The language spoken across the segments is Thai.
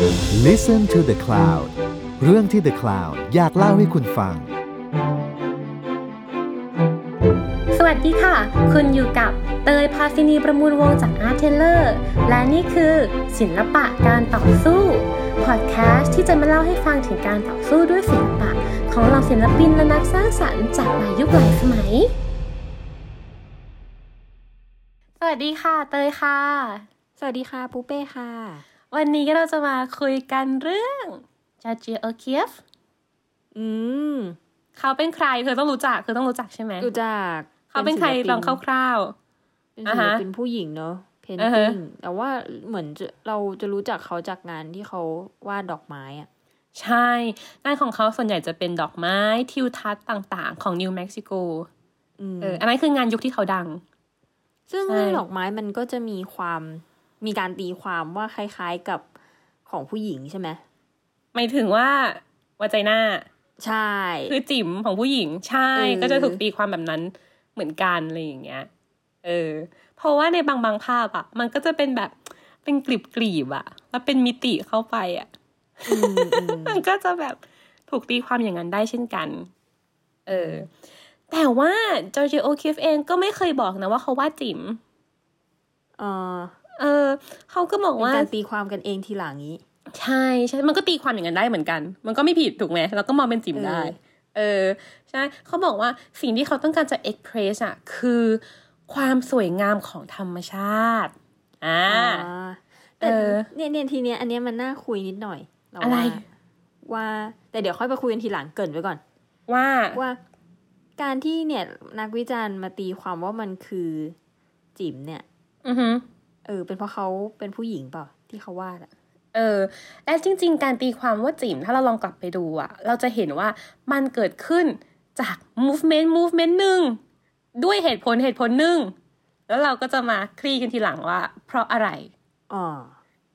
Listen to the Cloud เรื่องที่ The Cloud อยากเล่าให้คุณฟัง สวัสดีค่ะ คุณอยู่กับเตยพาซินีประมูลวงจากอาร์เทเลอร์ และนี่คือศิลปะการต่อสู้ พอดแคสต์ที่จะมาเล่าให้ฟังถึงการต่อสู้ด้วยศิลปะ ของเหล่าศิลปินและนักสร้างสรรค์จากหลายยุคหลายสมัย สวัสดีค่ะ เตยค่ะ สวัสดีค่ะปูเป้ค่ะ วันนี้เราจะมาคุยกันเรื่องจาเจียโอเคียฟอืม เขาเป็นใครเธอต้องรู้จักเธอต้องรู้จักใช่ไหมดูจากเขาเป็นใครศิปิลองคร่าวเป็นอ่าศิลฮะปินผู้หญิงเนอะเพนอ่าติ้ฮะงแต่ว่าเหมือนจะเราจะรู้จักเขาจากงานที่เขาวาดดอกไม้อะๆใช่ งานของเขาส่วนใหญ่จะเป็นดอกไม้ทิวทัศน์ต่างๆ ของนิวเม็กซิโกอืมเอออันนั้นคืองานยุคที่เขาดัง ซึ่งใช่ดอกไม้มันก็จะมีความ มีการตีความว่าคล้ายๆกับของผู้หญิงใช่ไหมหมายถึงว่าวาใจหน้า ใช่ คือจิ๋มของผู้หญิง ใช่เออก็จะถูกตีความแบบนั้นเหมือนกันอะไรอย่างเงี้ย เออ เพราะว่าในบางบางภาพอะมันก็จะเป็นแบบเป็นกลีบกลีบๆอะแล้วเป็นมิติเข้าไปอะอืมอืมมันก็จะแบบถูกตีความอย่างนั้นได้เช่นกัน เออ แต่ว่าจอร์เจียโอคีฟเองก็ไม่เคยบอกนะว่าเขาวาดจิ๋มเออ เออเขาก็บอกเป็นว่าการตีความกันเองทีหลังนี้ ใช่ใช่ มันก็ตีความอย่างนั้นได้เหมือนกัน มันก็ไม่ผิดถูกไหมเราก็มองเป็นจิ๋มได้เออเออ ใช่เขาบอกว่าสิ่งที่เขาต้องการจะ express อะคือความสวยงามของธรรมชาติอ่าอ่าแต่เออเนี่ยเนี่ยทีเนี้ยอันเนี้ยมันน่าคุยนิดหน่อยเราอะไรว่าว่า แต่เดี๋ยวค่อยไปคุยกันทีหลังเกรินไว้ก่อน ว่าว่า การที่เนี่ยนักวิจารณ์มาตีความว่ามันคือจิ๋มเนี่ย อือฮึ เออ เป็นเพราะเขาเป็นผู้หญิงเปล่าที่เขาวาดอะเออ และจริง ๆ การตีความว่าจิ๋มถ้าเราลองกลับไปดูอะเราจะเห็นว่ามันเกิดขึ้นจาก movement movement หนึ่งด้วยเหตุผลเหตุผลหนึ่งแล้วเราก็จะมาคลี่กันทีหลังว่า เพราะอะไรอ๋อ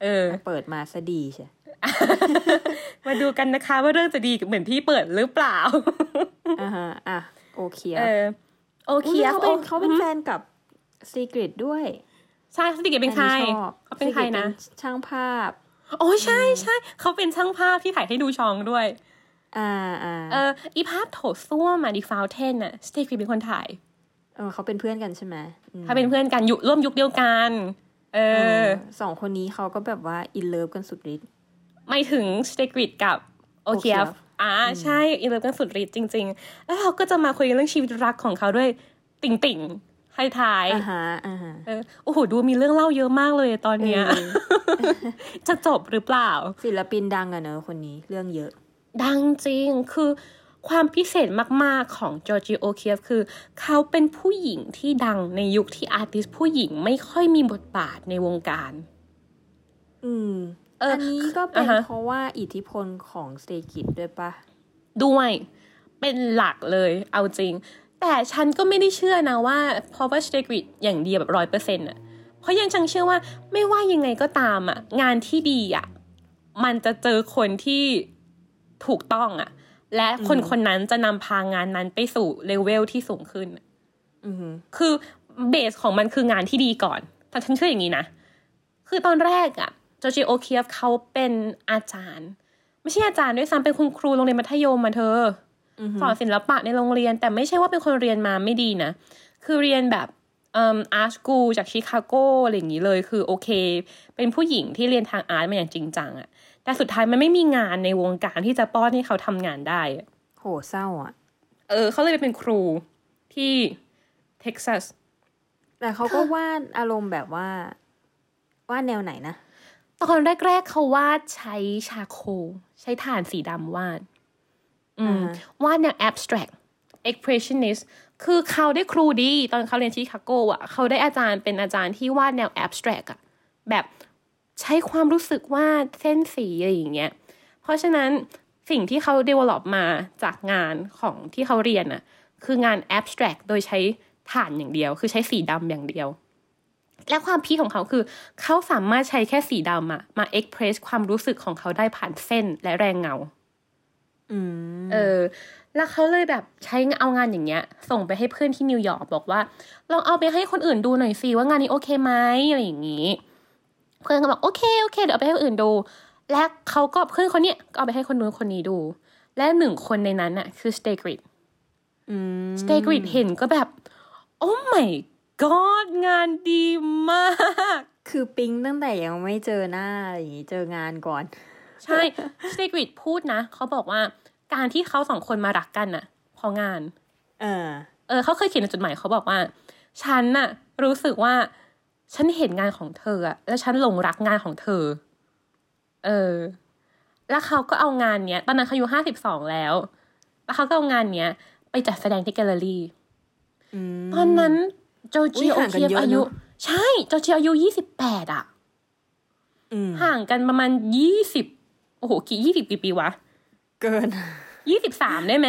เออ เปิดมาซะดีใช่มาดูกันนะคะว่าเรื่องจะดีเหมือนที่เปิดหรือเปล่าอ่าฮะอะโอเคเออโอเคอุ๊ยเขาเป็นเขาเป็นแฟนกับซีกริตด้วย ใช่สติเกตเป็นใครอัชอบเขาเป็นใคร Secret นะช่างภาพ โอ้ใช่ใช่เขาเป็นช่างภาพที่ถ่ายให้ดูชองด้วย อ่าอ่าเอออีภาพโถส้วมมาดีฟาวเทนน่ะสติเกตเป็นคนถ่ายเออเขาเป็นเพื่อนกันใช่ไหมอืมถ้าเป็นเพื่อนกันอยู่ร่วมยุคเดียวกันเอเอออสองคนนี้เขาก็แบบว่าอินเลิฟกันสุดฤทธิ์ไม่ถึงสเตกริดกับโอเคียฟ Okief อ่าใช่อินเลิฟกันสุดฤทธิ์จริง ๆ แล้วเราก็จะมาคุยกันเรื่องชีวิตรักของเขาด้วยติ่งติ่งๆ ให้ทายอ่าฮะอ่าฮะเออโอ้โหดูมีเรื่องเล่าเยอะมากเลยตอนเนี้ยเออจะจบหรือเปล่า ศิลปินดังอะเนอะคนนี้เรื่องเยอะ ดังจริงคือความพิเศษมาก ๆ ของจอร์จิโอเคียฟคือ เขาเป็นผู้หญิงที่ดังในยุคที่อาร์ติสผู้หญิงไม่ค่อยมีบทบาทในวงการ อืมเอออัอันนี้ก็เป็นอ่าฮะเพราะว่าอิทธิพลของสเตกิดด้วยปะด้วยเป็นหลักเลย เอาจริง แต่ฉันก็ไม่ได้เชื่อนะว่าเพราะว่าสเตกริดอย่างเดียวแบบร้อยเปอร์เซ็นต์อะเพราะยังจังเชื่อว่าไม่ว่ายังไงก็ตามอะ งานที่ดีอะ มันจะเจอคนที่ถูกต้องอะ และคนคนนั้นจะนำพางานนั้นไปสู่เลเวลที่สูงขึ้นอือหือคือเบสของมันคืองานที่ดีก่อนแต่ฉันเชื่ออย่างนี้นะ คือตอนแรกอะจอร์จิโอเคียฟเขาเป็นอาจารย์ ไม่ใช่อาจารย์ด้วยซ้ำเป็นคุณครูโรงเรียนมัธยมมาเธอออหือ สอนศิลปะในโรงเรียน แต่ไม่ใช่ว่าเป็นคนเรียนมาไม่ดีนะ คือเรียนแบบเอ่อ art school จากชิคาโกอะไรอย่างนี้เลย คือโอเค เป็นผู้หญิงที่เรียนทาง art มาอย่างจริงจังอะแต่สุดท้ายมันไม่มีงานในวงการที่จะป้อนให้เขาทำงานได้อะโหเศร้าอะเออ เขาเลยไปเป็นครูที่เท็กซัส แต่เขาก็วาดอารมณ์แบบว่าวาดแนวไหนนะ ตอนแรกๆเขาวาดใช้ charcoal ใช้ถ่านสีดำวาดอืมอ่าฮะ วาดแนว abstract expressionist คือเขาได้ครูดี ตอนเขาเรียนที่ชิคาโกอะ เขาได้อาจารย์เป็นอาจารย์ที่วาดแนว abstract อะ แบบใช้ความรู้สึกวาดเส้นสีอะไรอย่างเงี้ย เพราะฉะนั้นสิ่งที่เขา develop มาจากงานของที่เขาเรียนอะ คืองาน abstract โดยใช้ถ่านอย่างเดียว คือใช้สีดำอย่างเดียว และความพีคของเขาคือ เขาสามารถใช้แค่สีดำอะมาเอ็กเพรสความรู้สึกของเขาได้ผ่านเส้นและแรงเงาอืม เออ แล้วเขาเลยแบบใช้เอางานอย่างเงี้ย ส่งไปให้เพื่อนที่นิวยอร์กบอกว่า ลองเอาไปให้คนอื่นดูหน่อยสิว่างานนี้โอเคไหมอะไรอย่างงี้ เพื่อนก็บอกโอเคโอเคเดี๋ยวเอาไปให้คนอื่นดู และเขาก็เพื่อนคนเนี้ยก็เอาไปให้คนนู้นคนนี้ดู และหนึ่งคนในนั้นน่ะคือสเตกริดอืมสเตกริดเห็นก็แบบ โอ้ my god งานดีมาก คือปิ๊งตั้งแต่ยังไม่เจอหน้าอะไรอย่างงี้เจองานก่อน ใช่สเตกริดพูดนะเขาบอกว่าการที่เขาสองคนมารักกันน่ะเพองาน เออ เออเขาเคยเขียนในจดหมายเขาบอกว่า ฉันน่ะ รู้สึกว่าฉันเห็นงานของเธออะแล้วฉันหลงรักงานของเธอ เออ แล้วเขาก็เอางานเนี้ย ตอนนั้นเขาอายุห้าสิบสองแล้ว แล้วเขาก็เอางานเนี้ย ไปจัดแสดงที่แกลเลอรี่อืมตอนนั้นโจอุ๊จิยโอห่างกันเคียฟเยอะอายุเนอะใช่ โจจิอายุยี่สิบแปดอะอืมห่างกันประมาณยี่สิบโอ้โหกี่ยี่สิบกี่ปีวะ เกินยี่สิบสามได้ไหม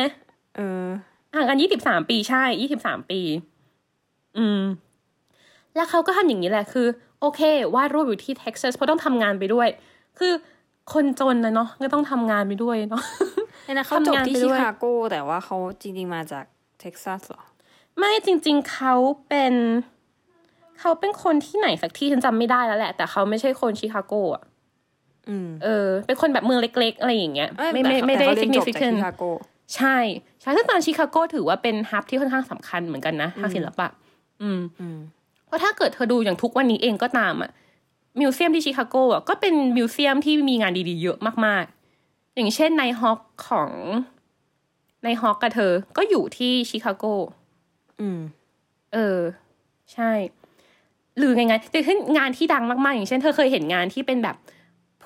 เออห่างกันยี่สิบสามปีใช่ยี่สิบสามปี อืม แล้วเขาก็ทำอย่างนี้แหละคือ โอเควาดรูปอยู่ที่เท็กซัสเพราะต้องทำงานไปด้วย คือคนจนนะเนาะก็ต้องทำงานไปด้วยเนาะเนี่ยนะเขาจบทำงานที่ไปด้ชิวยคาโกแต่ว่าเขาจริงๆมาจากเท็กซัสเหรอ ไม่จริง ๆเขาเป็นเขาเป็นคนที่ไหนสักที่ฉันจำไม่ได้แล้วแหละ แต่เขาไม่ใช่คนชิคาโกอะอืม เออ เป็นคนแบบเมืองเล็ก ๆ อะไรอย่างเงี้ยเอ้ยไม่แต่ไม่ไม่แต่ได้เขาเรียนจบจาก significant ชิคาโกใช่ใช่ซึ่งตอนชิคาโกถือว่าเป็นฮับที่ค่อนข้างสำคัญเหมือนกันนะทางศิลปะอืมอืมเพราะถ้าเกิดเธอดูอย่างทุกวันนี้เองก็ตามอะมิวเซียมที่ชิคาโกอะก็เป็นมิวเซียมที่มีงานดีๆเยอะมากๆ อย่างเช่นในฮอกของNighthawks กับเธอ ก็อยู่ที่ชิคาโก อืม เออ ใช่ หรือไงไงแต่ขึ้นงานที่ดังมากๆ อย่างเช่น เธอเคยเห็นงานที่เป็นแบบ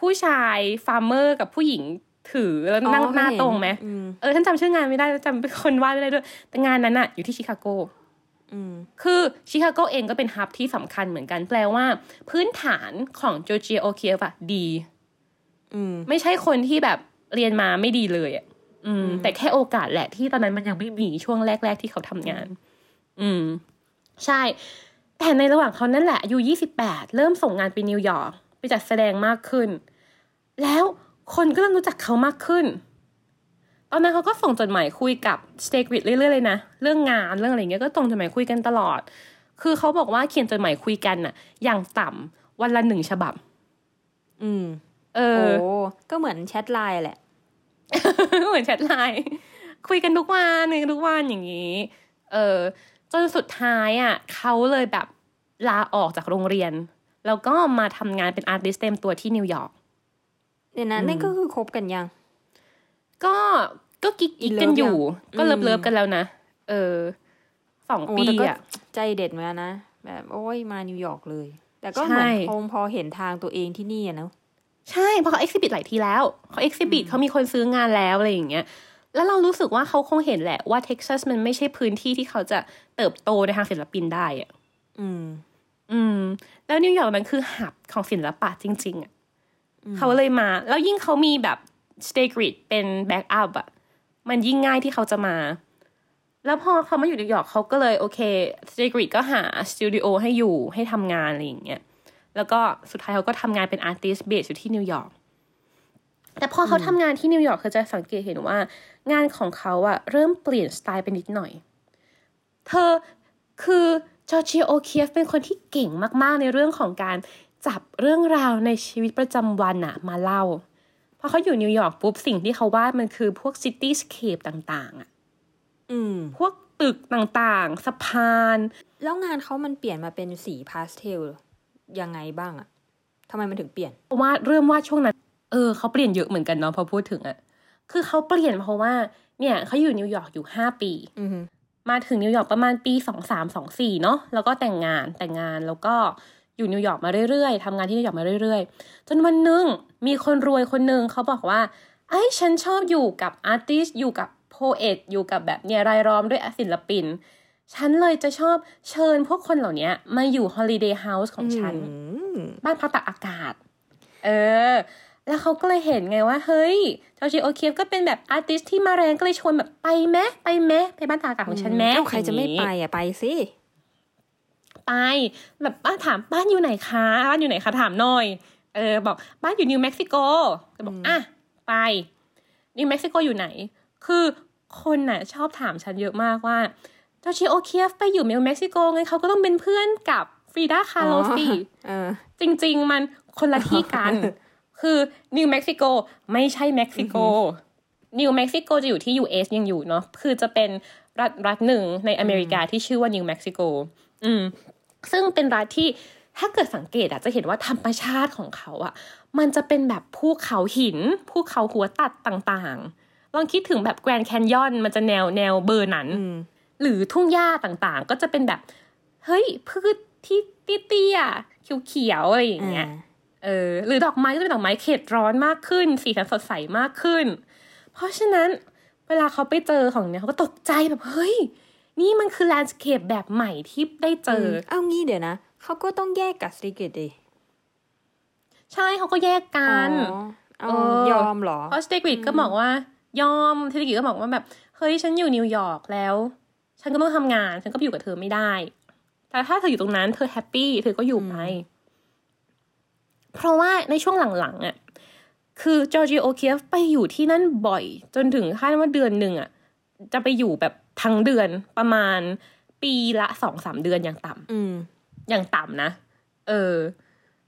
ผู้ชาย farmer กับผู้หญิงถือแล้วนั่งอ๋อหน้าเคยเห็นตรงไหมอืมเออฉันจำชื่องานไม่ได้จำเป็นคนวาดไม่ได้ด้วย แต่งานนั้นอะอยู่ที่ชิคาโกอืมคือชิคาโกเองก็เป็น hub ที่สำคัญเหมือนกันแปลว่า พื้นฐานของจอร์เจียโอคีฟอะดีอืมไม่ใช่คนที่แบบเรียนมาไม่ดีเลยอะอืม แต่แค่โอกาสแหละที่ตอนนั้นมันยังไม่มีช่วงแรก ๆ ที่เขาทำงาน อืม ใช่ แต่ในระหว่างเขานั่นแหละอายุยี่สิบแปดเริ่มส่งงานไปนิวยอร์กไปจัดแสดงมากขึ้น แล้วคนก็เริ่มรู้จักเขามากขึ้น ตอนนั้นเขาก็ส่งจดหมายคุยกับสเตกวิดเรื่อยๆเลยนะ เรื่องงานเรื่องอะไรเงี้ยก็ส่งจดหมายคุยกันตลอด คือเขาบอกว่าเขียนจดหมายคุยกันน่ะ อย่างต่ำวันละหนึ่งฉบับ อืม เอโอ้อก็เหมือนแชทไลน์แหละ เหมือนแชทไลน์คุยกันทุกวันคุยกันทุกวันอย่างนี้ เออจนสุดท้ายอะเขาเลยแบบลาออกจากโรงเรียน แล้วก็มาทำงานเป็น artist เต็มตัวที่นิวยอร์ก เดี๋ยวนะนั่นก็คือคบกันยัง ก็ก็กิ๊กอิกิ๊นก love กันอยู่ยังก็เลิฟอืม love กันแล้วนะ เออสองโอ้ปีแต่ก็อะใจเด็ดเหมือนกันนะ แบบ โอ้ยมานิวยอร์กเลย แต่ก็ใช่เหมือนคงพอเห็นทางตัวเองที่นี่อะเนอะใช่เพราะเขา exhibit หลายทีแล้วเขา exhibit เขามีคนซื้องานแล้วอะไรอย่างเงี้ยแล้วเรารู้สึกว่าเขาคงเห็นแหละว่าเท็กซัสมันไม่ใช่พื้นที่ที่เขาจะเติบโตในทางศิลปินได้อะ อืม อืม แล้วนิวยอร์กมันคือ hub ของศิลปะจริง ๆอะ เขาเลยมา แล้วยิ่งเขามีแบบStieglitz เป็น backup อะมันยิ่งง่ายที่เขาจะมา แล้วพอเขามาอยู่นิวยอร์กเขาก็เลยโอเค Stieglitz ก็หาสตูดิโอให้อยู่ให้ทำงานอะไรอย่างเงี้ยแล้วก็สุดท้ายเขาก็ทำงานเป็น artist base อยู่ที่นิวยอร์กแต่พอเขาทำงานที่นิวยอร์กเขาจะสังเกตเห็นว่า งานของเขาอะเริ่มเปลี่ยนสไตล์ไปนิดหน่อย เธอคือ Georgia O'Keeffe เป็นคนที่เก่งมาก ๆ ในเรื่องของการ จับเรื่องราวในชีวิตประจำวันอะมาเล่า พอเขาอยู่นิวยอร์กปุ๊บสิ่งที่เขาวาดมันคือพวก cityscape ต่างๆอะอืม พวกตึกต่างๆ สะพาน แล้วงานเขามันเปลี่ยนมาเป็นสีพาสเทลยังไงบ้างอะทำไมมันถึงเปลี่ยนวาดเริ่มวาดช่วงนั้น เออเขาเปลี่ยนเยอะเหมือนกันเนาะพอพูดถึงอะคือเขาเปลี่ยนเพราะว่า เนี่ยเขาอยู่นิวยอร์กอยู่ห้าปีอือฮึมาถึงนิวยอร์กประมาณปีสองสามสองสี่เนาะแล้วก็แต่งงานแต่งงานแล้วก็ อยู่นิวยอร์กมาเรื่อยๆทำงานที่นิวยอร์กมาเรื่อยๆ จนวันหนึ่งมีคนรวยคนหนึ่งเขาบอกว่าไอ้ฉันชอบอยู่กับ artist อยู่กับ poet อยู่กับแบบเนี่ยรายล้อมด้วยศิลปิน ฉันเลยจะชอบเชิญพวกคนเหล่านี้มาอยู่ holiday house ของฉันอืมบ้านพักตากอากาศ เออ แล้วเขาก็เลยเห็นไงว่า เฮ้ย Georgia O'Keeffe ก็เป็นแบบ artist ที่มาแรงก็เลยชวนแบบไปไหมไปไหมไปบ้านตากอากาศของฉันไหมเอ้าใครจะไม่อยากไปนี้อะไปสิ ไป แบบบ้านถามบ้านอยู่ไหนคะบ้านอยู่ไหนคะถามหน่อยเออบอกบ้านอยู่นิวเม็กซิโกก็บอกอะไปนิวเม็กซิโกอยู่ไหน คือคนน่ะชอบถามฉันเยอะมากว่า Georgia O'Keeffe ไปอยู่นิวเม็กซิโกไงเขาก็ต้องเป็นเพื่อนกับฟรีดาคาร์โลสิเออจริง ๆ มันคนละที่กัน คือนิวเม็กซิโกไม่ใช่เม็กซิโก นิวเม็กซิโกจะอยู่ที่ US ยังอยู่เนาะคือจะเป็นรัฐรัฐหนึ่งในอเมริกาที่ชื่อว่านิวเม็กซิโกอืมซึ่งเป็นรัฐที่ถ้าเกิดสังเกตอะจะเห็นว่าธรรมชาติของเขาอะมันจะเป็นแบบภูเขาหินภูเขาหัวตัดต่างๆ ลองคิดถึงแบบแกรนด์แคนยอนมันจะแนวแนวเบอร์นั้นอืมหรือทุ่งหญ้าต่างๆ ก็จะเป็นแบบ เฮ้ยพืชที่เตี้ยๆเขียวๆอะไรอย่างเงี้ยเออหรือดอกไม้ก็จะเป็นดอกไม้เขตร้อนมากขึ้น สีสันสดใสมากขึ้น เพราะฉะนั้นเวลาเขาไปเจอของเนี้ยเขาก็ตกใจแบบเฮ้ย นี่มันคือ landscape แบบใหม่ที่ได้เจออเอางี้เดี๋ยวนะเขาก็ต้องแยกกับ Stieglitz ดิใช่เขาก็แยกกันอ๋อเอาเออยอมเหรอเพราะ Stieglitz ก็บอกว่ายอมเทเลกิก็บอกว่าแบบเฮ้ยฉันอยู่นิวยอร์กแล้ว ฉันก็ต้องทำงาน ฉันก็ไปอยู่กับเธอไม่ได้ แต่ถ้าเธออยู่ตรงนั้นเธอ happy เธอก็อยู่ไปเพราะว่าในช่วงหลังๆอะ คือ Georgia O'Keeffe ไปอยู่ที่นั่นบ่อย จนถึงขั้นว่าเดือนหนึ่งอะจะไปอยู่แบบทั้งเดือนประมาณปีละสองสามเดือนอย่างต่ำอืมอย่างต่ำนะ เออ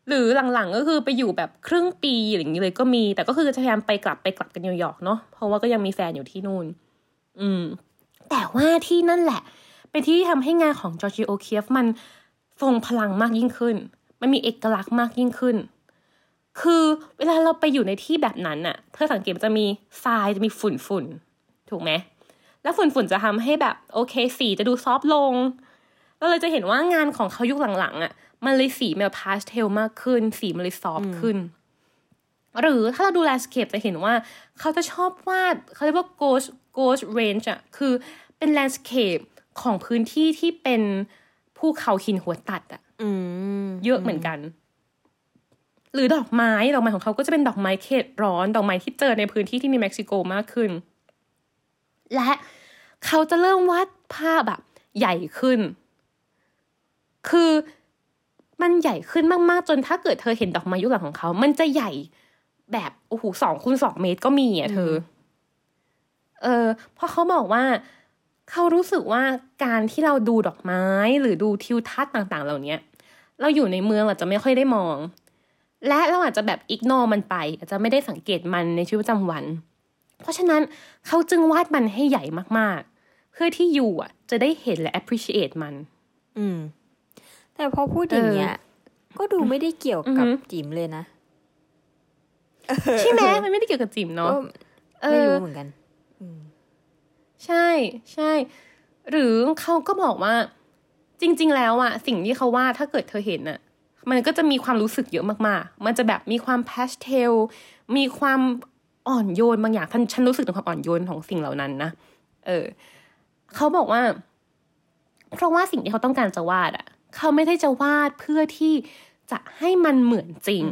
หรือหลังๆก็คือไปอยู่แบบครึ่งปีอย่างนี้เลยก็มี แต่ก็คือจะพยายามไปกลับไปกลับกันนิวยอร์กเนาะเพราะว่าก็ยังมีแฟนอยู่ที่นู่น อืม แต่ว่าที่นั่นแหละ เป็นที่ที่ทำให้งานของ Georgia O'Keeffe มันทรงพลังมากยิ่งขึ้น มันมีเอกลักษณ์มากยิ่งขึ้น คือเวลาเราไปอยู่ในที่แบบนั้นน่ะเธอสังเกตมันจะมีทรายจะมีฝุ่นฝุ่นๆถูกไหมแล้วฝุ่นฝุ่นๆจะทำให้แบบโอเคสีจะดู soft ลงเราเลยจะเห็นว่างานของเขายุคหลังๆอะ มันเลยสีแบบพาสเทลมากขึ้น สีมันเลย soft ขึ้น หรือถ้าเราดู landscape จะเห็นว่าเขาจะชอบวาดเขาเรียกว่า Ghost Ghost Ranch อะคือเป็นแลนด์สเคปของพื้นที่ที่เป็นภูเขาหินหัวตัดอะอืมเยอะเหมือนกัน หรือดอกไม้ดอกไม้ของเขาก็จะเป็นดอกไม้เขตร้อน ดอกไม้ที่เจอในพื้นที่ที่นิวเม็กซิโกมากขึ้น และเขาจะเริ่มวาดภาพแบบใหญ่ขึ้น คือมันใหญ่ขึ้นมากๆ จนถ้าเกิดเธอเห็นดอกไม้ยุคหลังของเขา มันจะใหญ่แบบโอ้โหสองคูณสองเมตรก็มีอะเธอ เออเพราะเขาบอกว่าเขารู้สึกว่าการที่เราดูดอกไม้หรือดูทิวทัศน์ต่าง ๆ เหล่าเนี้ยเราอยู่ในเมืองอาจจะไม่ค่อยได้มอง และเราอาจจะแบบอิกนอมันไป อาจจะไม่ได้สังเกตมันในชีวิตประจำวัน เพราะฉะนั้นเขาจึงวาดมันให้ใหญ่มากๆ เพื่อที่อยู่อะ จะได้เห็นและ appreciate มัน อืม แต่พอพูดอย่างเงี้ย ก็ดูไม่ได้เกี่ยวกับอือหือจิ๋มเลยนะใช่ไหมมันไม่ได้เกี่ยวกับจิ๋มเนาะก็เอไม่อรู้เหมือนกันใช่ใช่ หรือเขาก็บอกว่า จริง ๆ แล้วอะสิ่งที่เขาวาดถ้าเกิดเธอเห็นอะ มันก็จะมีความรู้สึกเยอะมากๆ มันจะแบบมีความพาสเทล มีความอ่อนโยนบางอย่างท่านฉันรู้สึกถึงความอ่อนโยนของสิ่งเหล่านั้นนะ เออ เขาบอกว่า เพราะว่าสิ่งที่เขาต้องการจะวาดอะเขาไม่ได้จะวาดเพื่อที่จะให้มันเหมือนจริง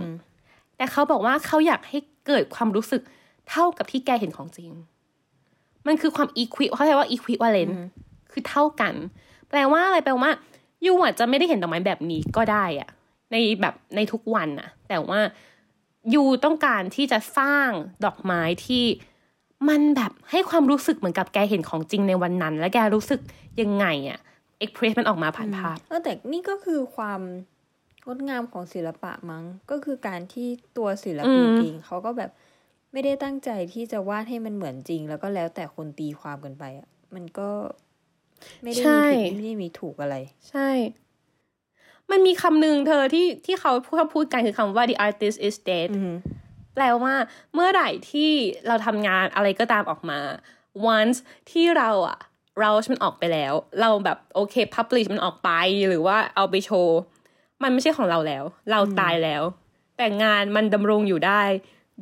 แต่เขาบอกว่าเขาอยากให้เกิดความรู้สึกเท่ากับที่แกเห็นของจริง มันคือความอีควิเขาเรียกว่าอีควิวาเลนคือเท่ากัน แปลว่าอะไรแปลว่ายูอาจจะไม่ได้เห็นดอกไม้แบบนี้ก็ได้อะ ในแบบในทุกวันอะแต่ว่ายูต้องการที่จะสร้างดอกไม้ที่มันแบบให้ความรู้สึกเหมือนกับแกเห็นของจริงในวันนั้น และแกรู้สึกยังไงอะเอ็กเพรสมันออกมาผ่านภาพเออแต่นี่ก็คือความงดงามของศิลปะมั้งก็คือการที่ตัวศิลปินอืมเองเขาก็แบบไม่ได้ตั้งใจที่จะวาดให้มันเหมือนจริง แล้วก็แล้วแต่คนตีความกันไปอะมันก็ไม่ได้มีผิดไม่ได้มีถูกอะไร ใช่ มันมีคำหนึ่งเธอที่ที่เขาพูดพูดกันคือคำว่า the artist is dead อืมแปลว่าเมื่อไหร่ที่เราทำงานอะไรก็ตามออกมา once ที่เราอะเรามันออกไปแล้ว เราแบบโอเค publish มันออกไปหรือว่าเอาไปโชว์มันไม่ใช่ของเราแล้ว เราตายแล้ว แต่งานมันดำรงอยู่ได้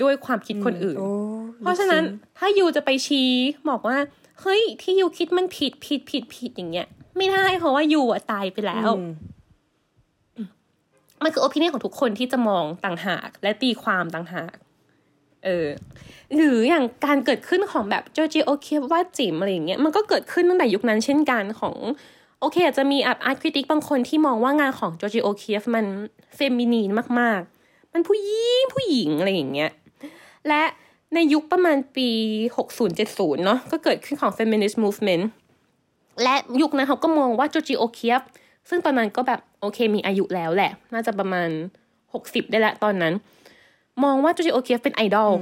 ด้วยความคิดคนอื่นโอ้เพราะฉะนั้นถ้ายูจะไปชี้บอกว่า เฮ้ยที่ยูคิดมันผิดผิดผิดผิดอย่างเงี้ย ไม่ได้เพราะว่ายูอะตายไปแล้วอื มันคือโอปิเนียของทุกคนที่จะมองต่างหาก และตีความต่างหากเออหรืออย่างการเกิดขึ้นของแบบ Georgia O'Keeffe วาดจิ๋มอะไรอย่างเงี้ยมันก็เกิดขึ้นตั้งแต่ยุคนั้นเช่นกันของโอเคอาจจะมี art critic บางคนที่มองว่างานของ Georgia O'Keeffe มัน feminine มากๆ มันผู้หญิงผู้หญิงอะไรอย่างเงี้ย และในยุคประมาณปี 60-70 เนาะก็เกิดขึ้นของ feminist movement และยุคนั้นเขาก็มองว่า Georgia O'Keeffe ซึ่งตอนนั้นก็แบบโอเคมีอายุแล้วแหละ น่าจะประมาณ60ได้แล้วตอนนั้น มองว่า Georgia O'Keeffe เป็นไอดอล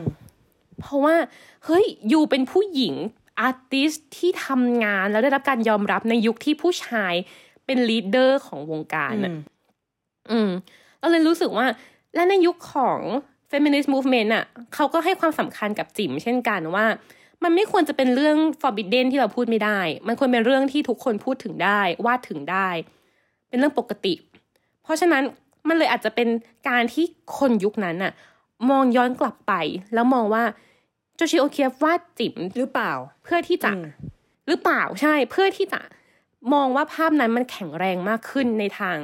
เพราะว่า เฮ้ย you เป็นผู้หญิง artist ที่ทำงานแล้วได้รับการยอมรับในยุคที่ผู้ชายเป็น leader ของวงการอะอืมเราเลยรู้สึกว่า และในยุคของ feminist movement อะเขาก็ให้ความสำคัญกับจิ๋มเช่นกันว่า มันไม่ควรจะเป็นเรื่อง forbidden ที่เราพูดไม่ได้ มันควรเป็นเรื่องที่ทุกคนพูดถึงได้วาดถึงได้ เป็นเรื่องปกติ เพราะฉะนั้นมันเลยอาจจะเป็นการที่คนยุคนั้นน่ะ มองย้อนกลับไป แล้วมองว่าโจชิโอเคียฟวาดจิ๋มหรือเปล่า เพื่อที่จะอืมหรือเปล่าใช่ เพื่อที่จะมองว่าภาพนั้นมันแข็งแรงมากขึ้นในทาง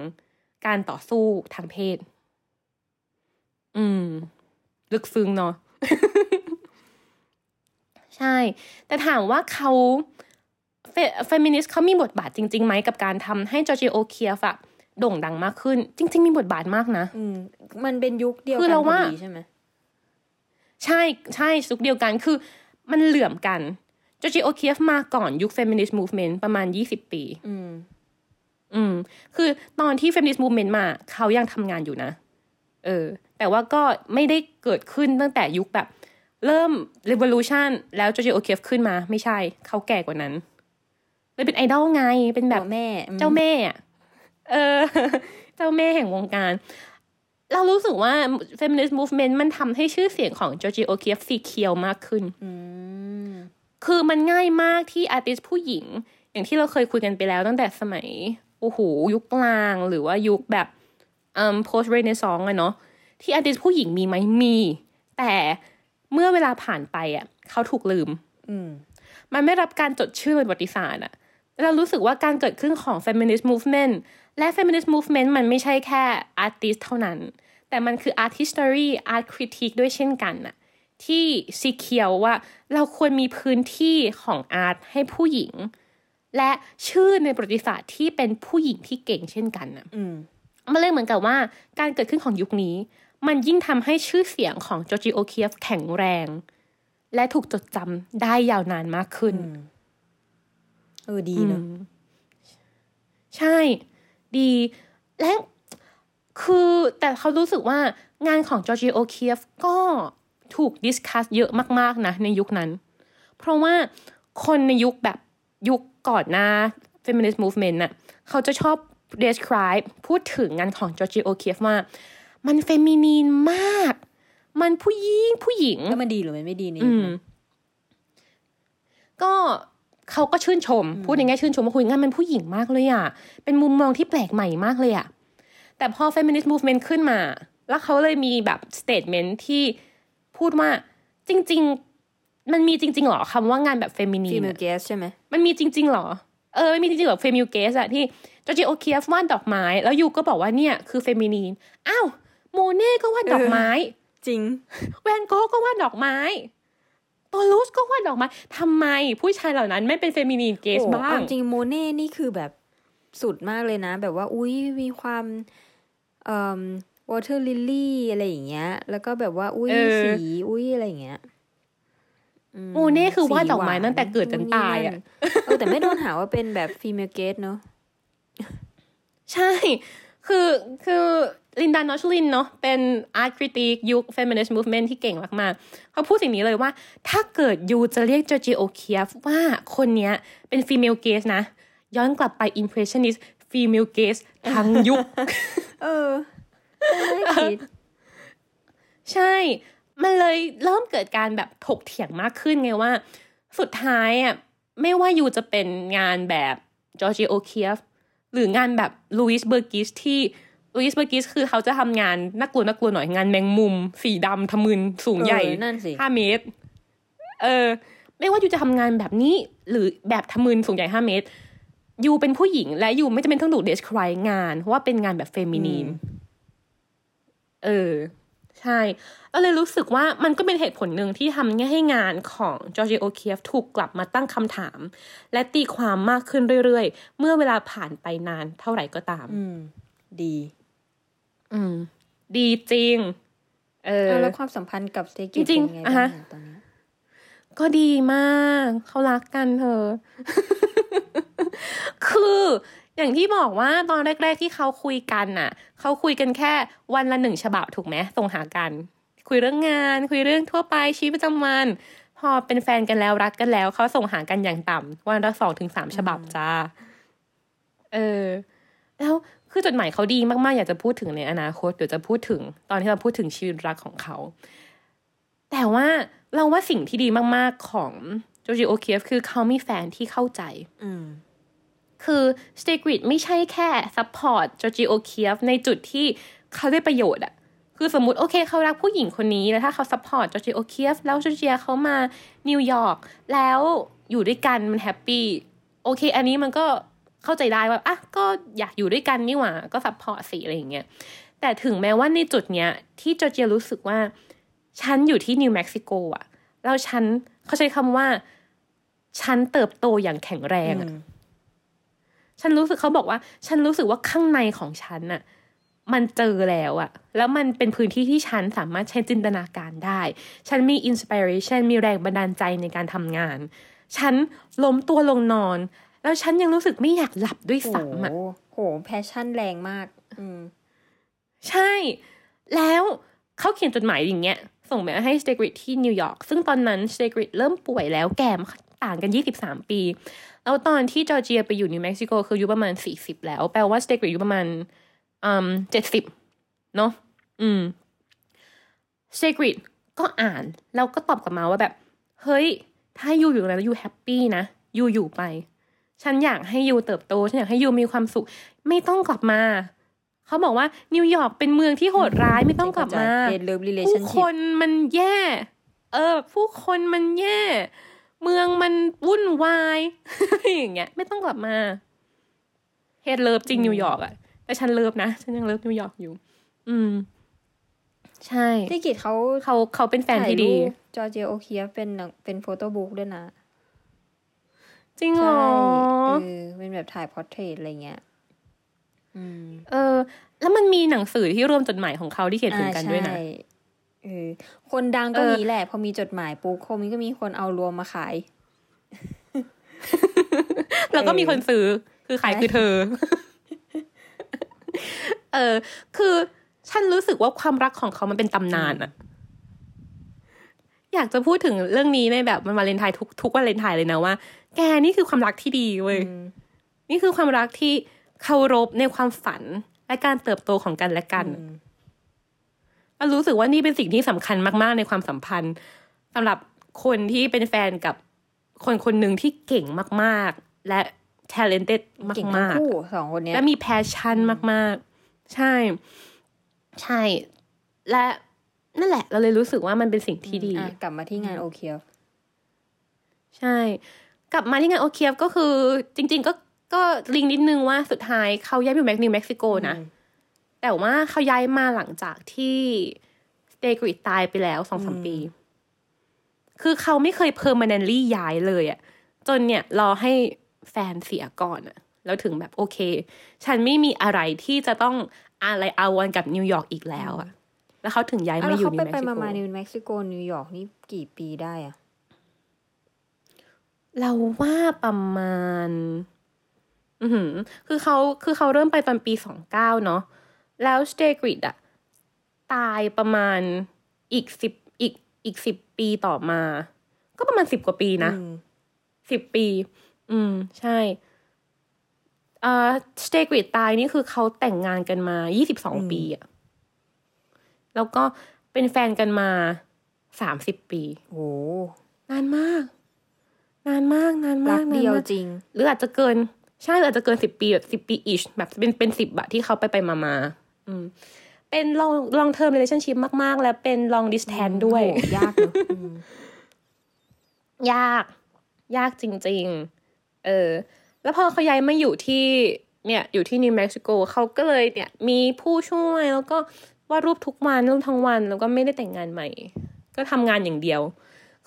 การต่อสู้ทางเพศ อืม ลึกซึ้งเนาะใช่ แต่ถามว่าเขา เฟมินิสต์เขามีบทบาทจริงๆไหมกับการทำให้ Georgia O'Keeffe อะโด่งดังมากขึ้น จริง ๆ มีบทบาทมากนะอืมมันเป็นยุคเดียวคือกันเราพอว่าดีใช่ไหมใช่ใช่ยุคเดียวกันคือมันเหลื่อมกัน Georgia O'Keeffe มาก่อนยุค feminist movement ประมาณยี่สิบปี อืม อืม คือตอนที่ feminist movement มา เขายังทำงานอยู่นะ เออ แต่ว่าก็ไม่ได้เกิดขึ้นตั้งแต่ยุคแบบ เริ่ม revolution แล้วจอร์จโอเคฟขึ้นมา ไม่ใช่ เขาแก่กว่านั้น เลยเป็นไอดอลไงเป็นแบบตัวแม่อืมเจ้าแม่อะเออ เจ้าแม่แห่งวงการ เรารู้สึกว่า feminist movement มันทำให้ชื่อเสียงของจอร์จิโอเคียฟสีเขียวมากขึ้นอืมคือมันง่ายมากที่อาร์ติสผู้หญิง อย่างที่เราเคยคุยกันไปแล้วตั้งแต่สมัย โอ้โห ยุคกลางหรือว่ายุคแบบอืม post renaissance อะเนาะที่อาร์ติสผู้หญิงมีไหมมี แต่เมื่อเวลาผ่านไปอะเขาถูกลืม อืมมันไม่รับการจดชื่อเป็นประวัติศาสตร์อะ เรารู้สึกว่าการเกิดขึ้นของ feminist movement และ feminist movement มันไม่ใช่แค่ artist เท่านั้น แต่มันคือ art history art critique ด้วยเช่นกันน่ะที่สีเขียวว่าเราควรมีพื้นที่ของอาร์ตให้ผู้หญิง และชื่อในประวัติศาสตร์ที่เป็นผู้หญิงที่เก่งเช่นกันน่ะอืมมันเลยเหมือนกับว่าการเกิดขึ้นของยุคนี้ มันยิ่งทำให้ชื่อเสียงของจอร์จิโอเคียฟแข็งแรง และถูกจดจำได้ยาวนานมากขึ้น เออดีเนอะใช่ ดีและคือแต่เขารู้สึกว่างานของจอร์จิโอเคียฟก็ถูก discuss เยอะมาก ๆ นะ ในยุคนั้น เพราะว่าคนในยุคแบบยุคก่อนหน้า feminist movement น่ะเขาจะชอบ describe พูดถึงงานของจอร์จิโอเคียฟว่า มัน feminine มาก มันผู้หญิงผู้หญิง แล้วมันดีหรือมันไม่ดีนี่อืมก็ เขาก็ชื่นชม พูดในแง่ชื่นชมว่าคุยงานมันผู้หญิงมากเลยอะเป็นมุมมองที่แปลกใหม่มากเลยอะแต่พอ feminist movement ขึ้นมา แล้วเขาเลยมีแบบ statement ที่พูดว่าจริง ๆ มันมีจริง ๆหรอคำว่างานแบบฟี feminine เมอะลเกสใช่ไหมมันมีจริง ๆหรอ เออมันมีจริงๆหรอ female gaze อะที่จอร์จิโอเคียฟวาดดอกไม้ แล้ว you ก็บอกว่าเนี่ยคือ feminine อ้าวโมเน่ก็วาดดอกไม้ จริง แวนโกะก็วาดดอกไม้ ตอลูสก็วาดดอกไม้ทำไมผู้ชายเหล่านั้นไม่เป็น feminine gaze โอ้บ้างเอจริงโมเน่นี่คือแบบสุดมากเลยนะ แบบว่าอุ้ยมีความเอ่อ water lily อะไรอย่างเงี้ย แล้วก็แบบว่าอุ้ยสีอุ้ยอะไรอย่างเงี้ยอืมโมเน่คือวาดดอกไม้สีหวานตั้งแต่เกิดจนตายอะเออแต่ไม่โดนหาว่าเป็นแบบ female gaze เนาะใช่ คือคือ ลินดานอชลินเนาะเป็น art critic ยุค feminist movement ที่เก่งมากๆเขาพูดสิ่งนี้เลยว่า ถ้าเกิด you จะเรียกจอร์จิโอเคียฟว่าคนเนี้ยเป็น female gaze นะ ย้อนกลับไป impressionist female gaze ทั้งยุค เออไม่ได้คิดใช่ มันเลยเริ่มเกิดการแบบถกเถียงมากขึ้นไงว่า สุดท้ายอะไม่ว่า you จะเป็นงานแบบจอร์จิโอเคียฟหรืองานแบบลูอิสเบอร์กิสที่ ลูอิสเบอร์กิสคือเขาจะทำงานน่ากลัวน่ากลัวหน่อยงานแมงมุม สีดำทะมึนสูงใหญ่เออนั่นสิห้าเมตร เออ ไม่ว่ายูจะทำงานแบบนี้ หรือแบบทะมึนสูงใหญ่ห้าเมตรยูเป็นผู้หญิงและยูไม่จำเป็นต้องถูกเดสครายงานว่าเป็นงานแบบเฟมินีน เออ ใช่ก็เลยรู้สึกว่ามันก็เป็นเหตุผลหนึ่งที่ทำให้งานของจอร์จิโอเคียฟถูกกลับมาตั้งคำถาม และตีความมากขึ้นเรื่อยๆ เมื่อเวลาผ่านไปนานเท่าไหร่ก็ตาม อืม ดีอืม ดีจริง เออเอาแล้วความสัมพันธ์กับสเตกิจริงๆเป็นไงอะบ้าฮะงอะตอนนี้ก็ดีมากเขารักกันเธอ คืออย่างที่บอกว่าตอนแรก ๆ ที่เขาคุยกันน่ะเขาคุยกันแค่วันละหนึ่งฉบับถูกไหมส่งหากัน คุยเรื่องงาน คุยเรื่องทั่วไปชีวิตประจำวัน พอเป็นแฟนกันแล้วรักกันแล้วเขาส่งหากันอย่างต่ำวันละสองถึงสามฉบับจ้าเออ แล้ว คือจดหมายเขาดีมากๆ อยากจะพูดถึงในอนาคตเดี๋ยวจะพูดถึง ตอนที่เราพูดถึงชีวิตรักของเขา แต่ว่าเราว่าสิ่งที่ดีมากๆของโจจิโอเคียฟคือเขามีแฟนที่เข้าใจ อืมคือสเตกริดไม่ใช่แค่ support จอร์จิโอเคียฟในจุดที่เขาได้ประโยชน์อะคือสมมติโอเคเขารักผู้หญิงคนนี้แล้วถ้าเขา support จอร์จิโอเคียฟแล้วจอร์เจียเขามานิวยอร์กแล้วอยู่ด้วยกันมัน happy โอเค อันนี้มันก็ เข้าใจได้ว่าอะก็อยากอยู่ด้วยกันนี่หว่าก็ support สิอะไรอย่างเงี้ยแต่ถึงแม้ว่าในจุดเนี้ยที่จอร์เจียรู้สึกว่า ฉันอยู่ที่นิวเม็กซิโกอะแล้วฉันเขาใช้คำว่า ฉันเติบโตอย่างแข็งแรงอะฉันรู้สึกเขาบอกว่า ฉันรู้สึกว่าข้างในของฉันน่ะมันเจอแล้วอะแล้วมันเป็นพื้นที่ที่ฉันสามารถใช้จินตนาการได้ ฉันมี inspiration มีแรงบันดาลใจในการทำงาน ฉันล้มตัวลงนอน แล้วฉันยังรู้สึกไม่อยากหลับด้วยโหซ้ำอะโห passion แรงมาก อืม ใช่ แล้วเขาเขียนจดหมายอย่างเงี้ย ส่งไปให้สเตกริดที่นิวยอร์กซึ่งตอนนั้นสเตกริดเริ่มป่วยแล้วแก่ต่างกัน 23 ปี แล้วตอนที่จอร์เจียไปอยู่นิวเม็กซิโกคืออายุประมาณ 40 แล้ว แปลว่าสเตกริดอายุประมาณอืม70เนาะอืมสเตกริดก็อ่านแล้วก็ตอบกลับมาว่าแบบ เฮ้ย ถ้า you อยู่ตรงนั้นแล้ว you happy นะ you อ you่ไป ฉันอยากให้ you เติบโต ฉันอยากให้ยูมีความสุข ไม่ต้องกลับมา เขาบอกว่านิวยอร์กเป็นเมืองที่โหดร้ายไม่ต้องกลับมา hate love relationship ผู้คนมันแย่ เออ ผู้คนมันแย่ เมืองมันวุ่นวายอย่างเงี้ย ไม่ต้องกลับมาhate love จริงนิวยอร์กอะแต่ฉัน love นะ ฉันยัง love นิวยอร์กอยู่ อืม ใช่ที่กิจเขาเขาเขาเป็นแฟนที่ดี จอร์เจียโอเคียเป็นหนังเป็น photo book ด้วยนะ จริงเหรใช่เออเป็นแบบถ่าย portrait อะไรเงี้ยอืมเออ แล้วมันมีหนังสือที่รวมจดหมายของเขาที่เขียนถึงกันด้วยนะอ่าใช่เออคนดังก็เออนี้แหละ พอมีจดหมายปุ๊บคงมีก็มีคนเอารวมมาขาย แล้วก็มีคนซื้อคือขายใช่คือเธอ เออ คือฉันรู้สึกว่าความรักของเขามันเป็นตำนานอะอยากจะพูดถึงเรื่องนี้ในแบบมันวาเลนไทน์ทุกทุกวาเลนไทน์เลยนะว่า แกนี่คือความรักที่ดีเว้ยอืมนี่คือความรักที่เคารพในความฝันและการเติบโตของกันและกันอืมแล้วรู้สึกว่านี่เป็นสิ่งที่สำคัญมากๆในความสัมพันธ์สำหรับคนที่เป็นแฟนกับคนคนหนึ่งที่เก่งมาก ๆ และ talented เก่งทั้งมากคู่สองคนเนี้ๆยและมี passion มาก ๆ ใช่ ใช่ และนั่นแหละ เราเลยรู้สึกว่ามันเป็นสิ่งที่ดีอะกลับมาที่งานโอเคียใช่ กลับมาที่งานโอเคียฟก็คือ จริง ๆ ก็ก็ลิงก์นิดนึงว่าสุดท้ายเขาย้ายไปอยู่แมกนิวเม็กซิโกนะ แต่ว่าเขาย้ายมาหลังจากที่สเตกริดตายไปแล้วสองสามปี คือเขาไม่เคย permanently ย้ายเลยอะจนเนี่ยรอให้แฟนเสียก่อนอะแล้วถึงแบบโอเค ฉันไม่มีอะไรที่จะต้องอะไรอาวรณ์กับนิวยอร์กอีกแล้วอะแล้วเขาถึงย้ายอะมาแล้วอยู่เขานิวเม็กซิโกนานนิวเม็กซิโกนิวยอร์กนี่กี่ปีได้อะ เราว่าประมาณอือหือคือเขาคือเขาเริ่มไปตอนปีสองเก้าเนาะแล้วสเตกริดอะตายประมาณอีกสิบอีกอีกสิบปีต่อมา ก็ประมาณสิบกว่าปีนะอืมสิบปี อืม ใช่เอ่อสเตกริดตายนี่คือเขาแต่งงานกันมายี่สิบสองปีอะแล้วก็เป็นแฟนกันมาสามสิบปี โอ้นานมาก นานมากนานรัมากกเดียวนาจริง หรืออาจจะเกินใช่หรืออาจจะเกินสิบปีแบบสิบปีอีชแบบเป็นเป็นสิบอะที่เขาไปไปมามาอืมเป็นลองลองเทอม relationship มาก ๆ แล้วเป็น long distance ด้วยโอ้ยากเนอะอืมยาก ยากจริง ๆ เออ แล้วพอเขาย้ายมาอยู่ที่เนี่ยอยู่ที่นิวเม็กซิโกเขาก็เลยเนี่ย มีผู้ช่วยแล้วก็วาดรูปทุกวันรูปทั้งวัน แล้วก็ไม่ได้แต่งงานใหม่ ก็ทำงานอย่างเดียว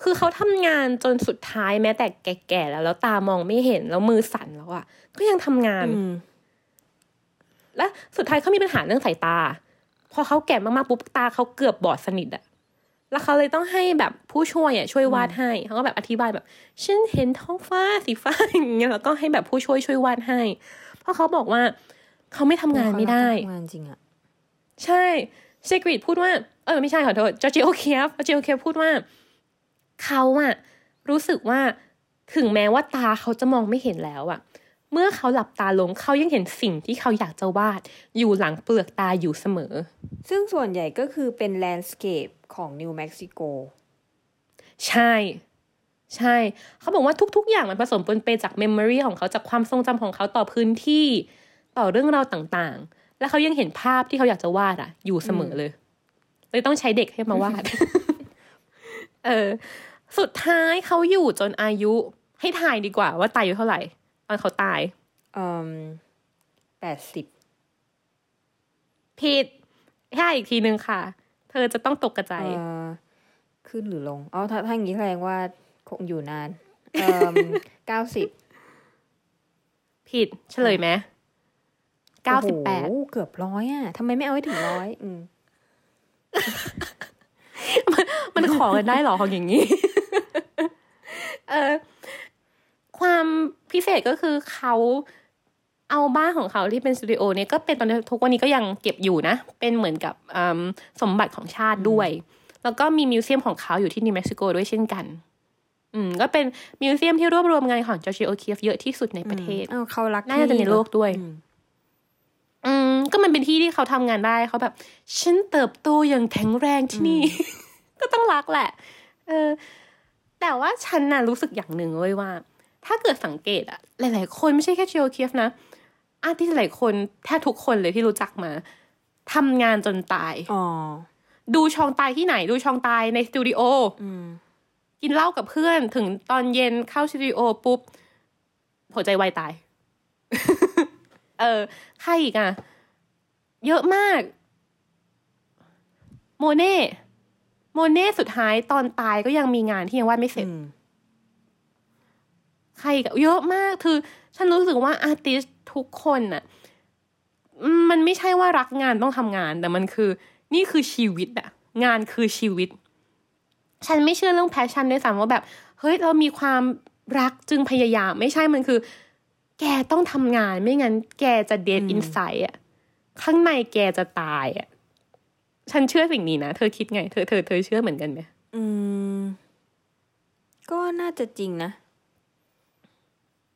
คือเขาทำงานจนสุดท้ายแม้แต่แแก่ๆแล้ว แล้วตามองไม่เห็นแล้วมือสั่นแล้วอะก็ยังทำงานอืมและสุดท้ายเขามีปัญหาเรื่องสายตา พอเขาแก่มากๆปุ๊บตาเขาเกือบบอดสนิทอะแล้วเขาเลยต้องให้แบบผู้ช่วยอะช่วยวาดให้เขาก็แบบอธิบายแบบฉันเห็นท้องฟ้าสีฟ้าอย่างเงี้ยแล้วก็ให้แบบผู้ช่วยช่วยวาดให้ เพราะเขาบอกว่าเขาไม่ทำงานไม่ได้ทำงานจริงอะใช่เซกริดพูดว่าเออไม่ใช่ขอโทษจอร์จิโอเคียฟจอร์จิโอเคียฟพูดว่า เขาอะรู้สึกว่าถึงแม้ว่าตาเขาจะมองไม่เห็นแล้วอะเมื่อเขาหลับตาลงเขายังเห็นสิ่งที่เขาอยากจะวาดอยู่หลังเปลือกตาอยู่เสมอ ซึ่งส่วนใหญ่ก็คือเป็น landscape ของนิวเม็กซิโกใช่ ใช่ เขาบอกว่าทุก ๆ อย่างมันผสมปนเปจาก memory ของเขาจากความทรงจำของเขาต่อพื้นที่ต่อเรื่องราวต่างๆ และเขายังเห็นภาพที่เขาอยากจะวาดอะอยู่เสมอเลยเลยต้องใช้เด็กให้มาวาด เออ สุดท้ายเขาอยู่จนอายุ ให้ทายดีกว่าว่าตายอายุเท่าไหร่ตอนเขาตายอืมแปดสิบผิดแค่อีกทีนึงค่ะ เธอจะต้องตกกระจายเอ่อขึ้นหรือลงอ๋อถ้าถ้าอย่างนี้แสดงว่าคงอยู่นานเอ่มเก้าสิบผิดเฉลยไหมเก้าสิบแปดโอ้โหเกือบร้อยอะทำไมไม่เอาให้ถึงร้อยอืมมันขอกันได้เหรอของอย่างนี้ เออความพิเศษก็คือเขาเอาบ้านของเขาที่เป็นสตูดิโอเนี่ยก็เป็นตอนนี้ทุกวันนี้ก็ยังเก็บอยู่นะ เป็นเหมือนกับอืมสมบัติของชาติด้วย แล้วก็มี museum ของเขาอยู่ที่นิวเม็กซิโกด้วยเช่นกัน อืม ก็เป็น museum ที่รวบรวมงานของจอร์เจีย โอคีฟเยอะที่สุดในประเทศเอ้าเขารักน่าจะในโลกด้วย อืมอืมก็มันเป็นที่ที่เขาทำงานได้เขาแบบ ฉันเติบโตอย่างแข็งแรงที่นี่ ก็ต้องรักแหละ เออ แต่ว่าฉันน่ะรู้สึกอย่างหนึ่งเว้ยว่า ถ้าเกิดสังเกตอะหลาย ๆ คนไม่ใช่แค่เชียวเคียฟนะอาร์ติสต์หลายคนแทบทุกคนเลยที่รู้จักมาทำงานจนตายอ๋อดูชองตายที่ไหน ดูชองตายในสตูดิโออืมกินเหล้ากับเพื่อนถึงตอนเย็นเข้าสตูดิโอปุ๊บหัวใจวายตาย เออใครอีกอะเยอะมาก โมเน่ โมเน่สุดท้ายตอนตายก็ยังมีงานที่ยังวาดไม่เสร็จอืมใครอีกอะเยอะมากคือ ฉันรู้สึกว่า artist ทุกคนน่ะอืมมันไม่ใช่ว่ารักงานต้องทำงาน แต่มันคือ นี่คือชีวิตอะงานคือชีวิต ฉันไม่เชื่อเรื่อง passion ด้วยซ้ำว่าแบบ เฮ้ย เรามีความรักจึงพยายาม ไม่ใช่มันคือ แกต้องทำงานไม่งั้น แกจะเด d อินไซด์อะข้างในแกจะตายอะ ฉันเชื่อสิ่งนี้นะ เธอคิดไง เธอเธอเธอเชื่อเหมือนกันไหมอืม ก็น่าจะจริงนะ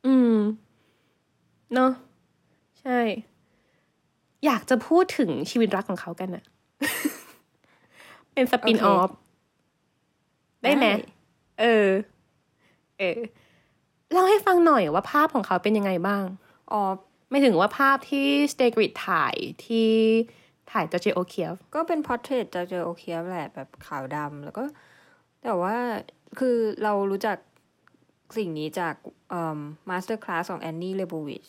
อืม เนาะใช่ อยากจะพูดถึงชีวิตรักของเขากันอะเป็น spin-off ได้ไหมเออ เออเล่าให้ฟังหน่อยว่าภาพของเขาเป็นยังไงบ้าง อ๋อ หมายถึงว่าภาพที่สตีกลิตซ์ถ่ายที่ ถ่ายจอร์เจีย โอคีฟก็เป็น portrait จะเจอโอเคแหละแบบขาวดำแล้วก็ แต่ว่าคือเรารู้จักสิ่งนี้จากเอ่อ masterclass ของแอนนี่เลโบวิช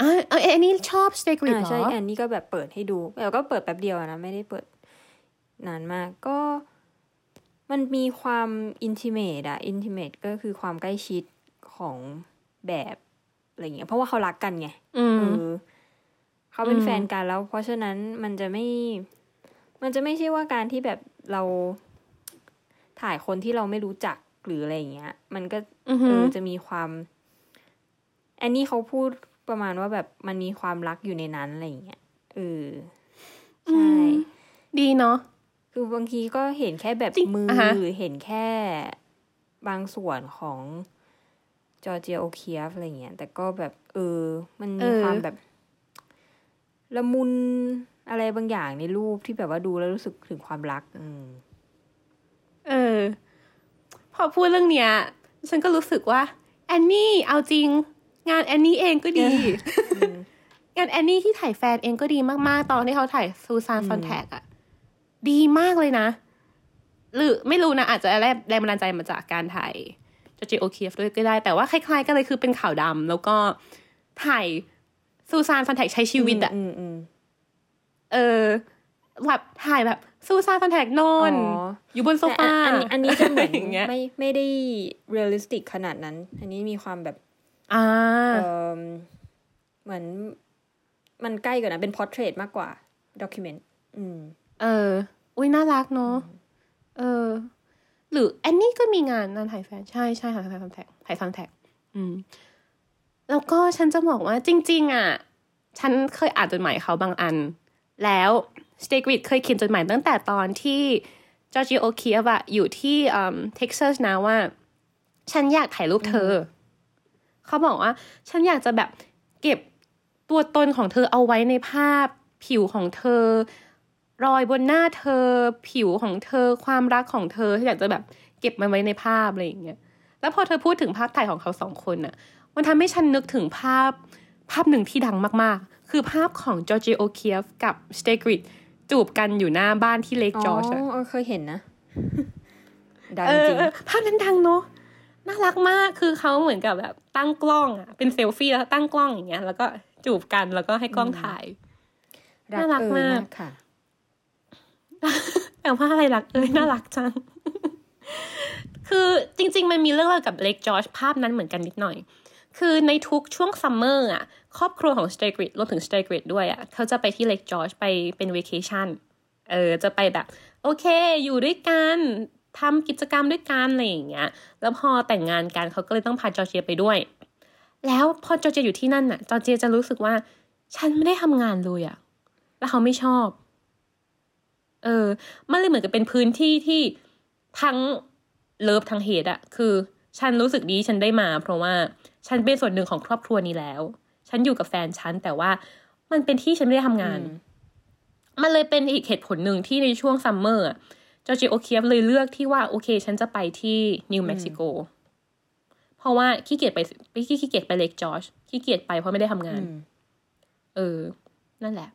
อ่าเอออันนี้ชอบสตีกลิตซ์อ่าเหรใช่อแอนนี่ก็แบบเปิดให้ดูแต่ก็เปิดแป๊บเดียวอะนะ ไม่ได้เปิดนานมากก็มันมีความอินทิเมตอะอินทิเมตก็คือความใกล้ชิดของแบบอะไรเงี้ยเพราะว่าเขารักกันไงอืมเออ เขาเป็นอืมแฟนกันแล้ว เพราะฉะนั้นมันจะไม่ มันจะไม่ใช่ว่าการที่แบบเราถ่ายคนที่เราไม่รู้จักหรืออะไรอย่างเงี้ย มันก็อือเอหืออจะมีความแอนนี่เขาพูดประมาณว่าแบบมันมีความรักอยู่ในนั้นอะไรอย่างเงี้ยเออใช่ ดีเนาะคือบางทีก็เห็นแค่แบบจริงมืออะฮะเห็นแค่บางส่วนของจอร์เจียโอเคียฟอะไรเงี้ยแต่ก็แบบ เออ มันมีความแบบ ละมุนอะไรบางอย่างในรูปที่แบบว่าดูแล้วรู้สึกถึงความรัก อืม เออ พอพูดเรื่องเนี้ย ฉันก็รู้สึกว่า แอนนี่ เอาจริง งานแอนนี่เองก็ดี งานแอนนี่ที่ถ่ายแฟนเองก็ดีมากๆ ตอนที่เขาถ่ายซูซาน ซอนแท็กอะดีมากเลยนะ หรือไม่รู้นะ อาจจะแรงแรงบันดาลใจมาจากการถ่ายจอร์เจีย โอคีฟด้วยก็ได้ แต่ว่าคล้ายๆกันเลยคือเป็นขาวดำแล้วก็ถ่าย ซูซาน ซอนแท็กใช้ชีวิตอะอืมอืมเออแบบถ่ายแบบซูซานฟอนแทกนอนอ๋ออยู่บนโซแต่ฟาอันอันอันนี้จะเหมือนอย่างเงี้ยไม่ไม่ได้เรียลลิสติกขนาดนั้น อันนี้มีความแบบอ่าเออเหมือนมันใกล้กว่านะเป็นพอร์เทรตมากกว่าด็อกิเมนต์อืม เออ อุ้ยน่ารักเนาะเออ หรือแอนนี่ก็มีงานนั่นถ่ายแฟน ใช่ใช่ถ่ายถ่ายซันแท็กถ่ายซันแท็กอืม แล้วก็ฉันจะบอกว่าจริง ๆ อะ ฉันเคยอ่านจดหมายเขาบางอัน แล้วสตีกลิตซ์เคยเขียนจดหมายตั้งแต่ตอนที่จอร์เจีย โอคีฟอะอยู่ที่เท็กซัสนะว่า ฉันอยากถ่ายรูปเธอ เขาบอกว่า ฉันอยากจะแบบเก็บตัวตนของเธอเอาไว้ในภาพผิวของเธอ รอยบนหน้าเธอ ผิวของเธอ ความรักของเธออยากจะแบบเก็บมันไว้ในภาพอะไรอย่างเงี้ย แล้วพอเธอพูดถึงภาพถ่ายของเขาสองคนน่ะ มันทำให้ฉันนึกถึงภาพภาพหนึ่งที่ดังมากๆ คือภาพของจอร์จิโอเคียฟกับสเตกริดจูบกันอยู่หน้าบ้านที่เลกจอร์จอ๋อเออเคยเห็นนะดังเออจริงเออภาพนั้นดังเนาะน่ารักมากคือเขาเหมือนกับแบบตั้งกล้องอะเป็นเซลฟี่แล้วตั้งกล้องอย่างเงี้ย แล้วก็จูบกันแล้วก็ให้กล้องถ่ายน่ารักเออมากค่ะแต่ว่าอะไรรักเอ้ยน่ารักจัง คือจริง ๆ มันมีเรื่องเล่ากับเลกจอร์จภาพนั้นเหมือนกันนิดหน่อย คือในทุกช่วง summer อะครอบครัวของสตีกลิตซ์รวมถึงสตีกลิตซ์ด้วยอะเขาจะไปที่เลกจอร์จไปเป็น vacation เออจะไปแบบ โอเค อยู่ด้วยกันทำกิจกรรมด้วยกันอะไรอย่างเงี้ย แล้วพอแต่งงานกันเขาก็เลยต้องพาจอร์เจียไปด้วย แล้วพอจอร์เจียอยู่ที่นั่นน่ะ จอร์เจียจะรู้สึกว่า ฉันไม่ได้ทำงานเลยอะแล้วเขาไม่ชอบ เออ มันเลยเหมือนกับเป็นพื้นที่ที่ทั้ง love ทั้ง hate อะคือ ฉันรู้สึกดีฉันได้มา เพราะว่าฉันเป็นส่วนหนึ่งของครอบครัวนี้แล้ว ฉันอยู่กับแฟนฉันแต่ว่ามันเป็นที่ฉันไม่ได้ทำงาน มันเลยเป็นอีกเหตุผลหนึ่งที่ในช่วง summer อะจอร์เจีย โอคีฟเลยเลือกที่ว่าโอเค ฉันจะไปที่นิวเม็กซิโกเพราะว่าขี้เกียจไปขี้ขี้เกียจไปเลกจอร์จขี้เกียจไปเพราะไม่ได้ทำงานอืมเออ นั่นแหละ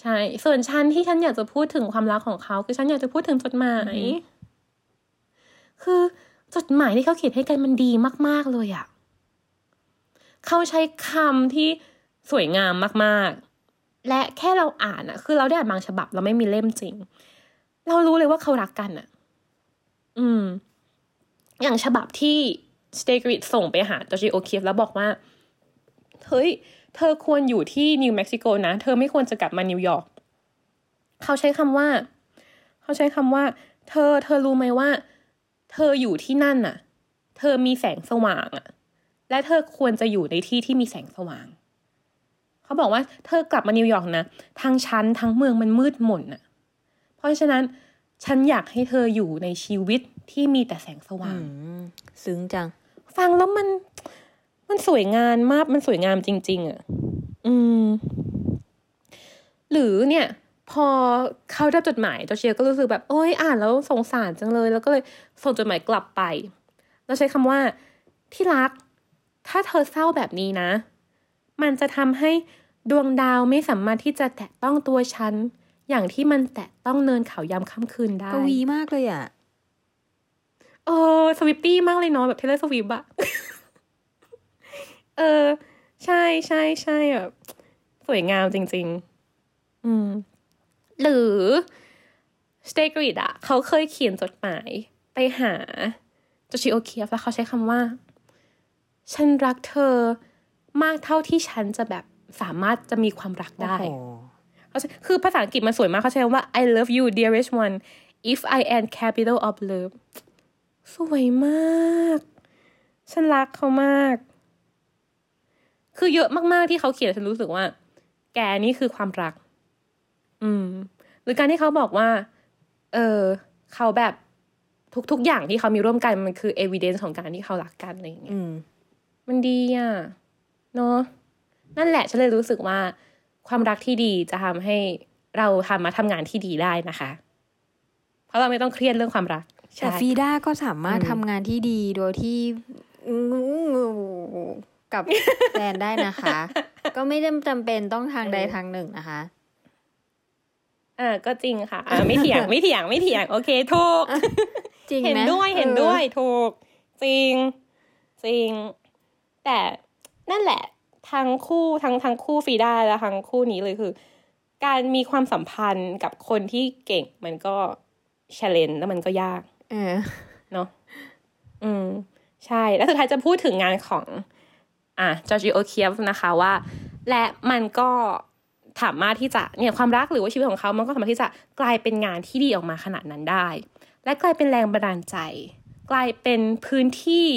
ใช่ ส่วนฉันที่ฉันอยากจะพูดถึงความรักของเขา คือฉันอยากจะพูดถึงจดหมาย คือจดหมายที่เขาเขียนให้กันมันดีมาก ๆเลยอะเขาใช้คำที่สวยงามมากๆ และแค่เราอ่านอะคือเราได้อ่านบางฉบับเราไม่มีเล่มจริง เรารู้เลยว่าเขารักกันอะอืม อย่างฉบับที่สตีกลิตซ์ส่งไปหาจอร์เจีย โอคีฟแล้วบอกว่า เฮ้ย เธอควรอยู่ที่นิวเม็กซิโกนะ เธอไม่ควรจะกลับมานิวยอร์กเขาใช้คำว่า เขาใช้คำว่า เธอ เธอรู้ไหมว่า เธออยู่ที่นั่นน่ะ เธอมีแสงสว่างอะและเธอควรจะอยู่ในที่ที่มีแสงสว่าง เขาบอกว่าเธอกลับมานิวยอร์กนะทั้งฉันทั้งเมืองมันมืดมนน่ะ เพราะฉะนั้นฉันอยากให้เธออยู่ในชีวิตที่มีแต่แสงสว่างอืมซึ้งจัง ฟังแล้วมันมันสวยงามมากมันสวยงามจริง ๆอะ อืม หรือเนี่ย พอเขาได้จดหมายจอร์เชียก็รู้สึกแบบโอ้ยอ่านแล้วสงสารจังเลย แล้วก็เลยส่งจดหมายกลับไป แล้วใช้คำว่าที่รัก ถ้าเธอเศร้าแบบนี้นะ มันจะทำให้ดวงดาวไม่สามารถที่จะแตะต้องตัวฉัน อย่างที่มันแตะต้องเนินเขายามค่ำคืนได้กวีมากเลยอะเออสวิปปี้มากเลยเนาะแบบเทเลสวิปอะเออ ใช่ใช่ใช่แบบสวยงามจริง ๆ อืม หรือสเตกริดอะเขาเคยเขียนจดหมายไปหาจชิโอเคียฟแล้วเขาใช้คำว่า ฉันรักเธอมากเท่าที่ฉันจะแบบสามารถจะมีความรักได้โอ้โหเขาใช้คือภาษาอังกฤษมันสวยมากเขาใช้คำว่า I love you dearest one if I am capital of love สวยมาก ฉันรักเขามาก คือเยอะมาก ๆ ที่เขาเขียนฉันรู้สึกว่า แกนี่คือความรัก อืม หรือการที่เขาบอกว่า เออเขาแบบทุกๆอย่างที่เขามีร่วมกันมันคือ evidence ของการที่เขารักกันอะไรอย่างเงี้ยอืมมันดีอะเนาะนั่นแหละฉันเลยรู้สึกว่า ความรักที่ดีจะทำให้เราทำมาทำงานที่ดีได้นะคะ เพราะเราไม่ต้องเครียดเรื่องความรักแต่ใช่ฟีด้าก็สามารถอืมทำงานที่ดีโดยที่กับแฟนได้นะคะ ก็ไม่ได้จำเป็นต้องทางใดทางหนึ่งนะคะ อ่าก็จริงค่ะอ่าไม่เถียงไม่เถียงไม่เถียงโอเคถูกจริงไหมเห็นด้วยเห็นด้วยถูก จริง จริง แต่นั่นแหละทั้งคู่ทั้งทั้งคู่ฟรีได้และทั้งคู่นี้เลยคือ การมีความสัมพันธ์กับคนที่เก่งมันก็เชลเลนแล้วมันก็ยาก เออเนาะอืม ใช่ แล้วสุดท้ายจะพูดถึงงานของ อะจอร์จิโอเคียฟนะคะว่า และมันก็ สามารถที่จะเนี่ยความรักหรือว่าชีวิตของเขา มันก็สามารถที่จะกลายเป็นงานที่ดีออกมาขนาดนั้นได้ และกลายเป็นแรงบันดาลใจ กลายเป็นพื้นที่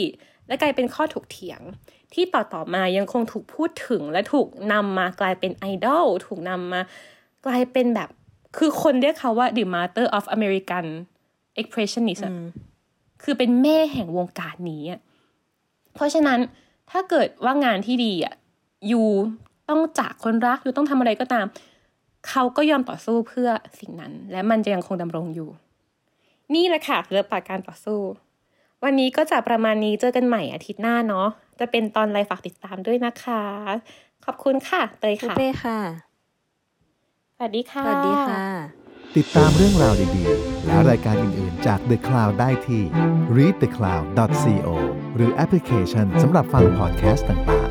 และกลายเป็นข้อถกเถียง ที่ต่อต่อๆมายังคงถูกพูดถึงและถูกนำมากลายเป็นไอดอลถูกนำมากลายเป็นแบบคือคนเรียกเขาว่า the mother of American expressionist อะคือเป็นแม่แห่งวงการนี้อะเพราะฉะนั้นถ้าเกิดว่างานที่ดีอะอยู่ ต้องจากคนรักอยู่ต้องทำอะไรก็ตาม เขาก็ยอมต่อสู้เพื่อสิ่งนั้น และมันจะยังคงดำรงอยู่ นี่แหละค่ะเรือป่าการต่อสู้ วันนี้ก็จะประมาณนี้เจอกันใหม่อาทิตย์หน้าเนาะจะเป็นตอนอะไรฝากติดตามด้วยนะคะ ขอบคุณค่ะ เตยปูค่ะเป้ค่ะสวัสดีค่ะสวัสดีค่ะ ติดตามเรื่องราวดีๆ และรายการอื่นๆ จาก The Cloud ได้ที่ readthecloud.co หรือแอปพลิเคชันสำหรับฟังพอดแคสต์ต่างๆ